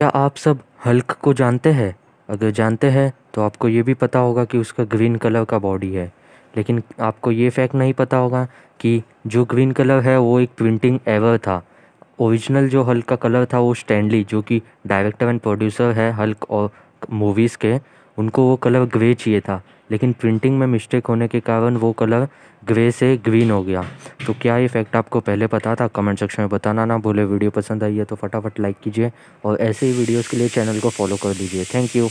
क्या आप सब हल्क को जानते हैं? अगर जानते हैं तो आपको ये भी पता होगा कि उसका ग्रीन कलर का बॉडी है। लेकिन आपको ये फैक्ट नहीं पता होगा कि जो ग्रीन कलर है, वो एक प्रिंटिंग एवर था। ओरिजिनल जो हल्क का कलर था, वो स्टैनली, जो कि डायरेक्टर एंड प्रोड्यूसर है हल्क और मूवीज़ के, उनको वो कलर ग्रे चाहिए था। लेकिन प्रिंटिंग में मिस्टेक होने के कारण वो कलर ग्रे से ग्रीन हो गया। तो क्या ये फैक्ट आपको पहले पता था? कमेंट सेक्शन में बताना ना भूले। वीडियो पसंद आई है तो फटाफट लाइक कीजिए और ऐसे ही वीडियोज़ के लिए चैनल को फॉलो कर दीजिए। Thank you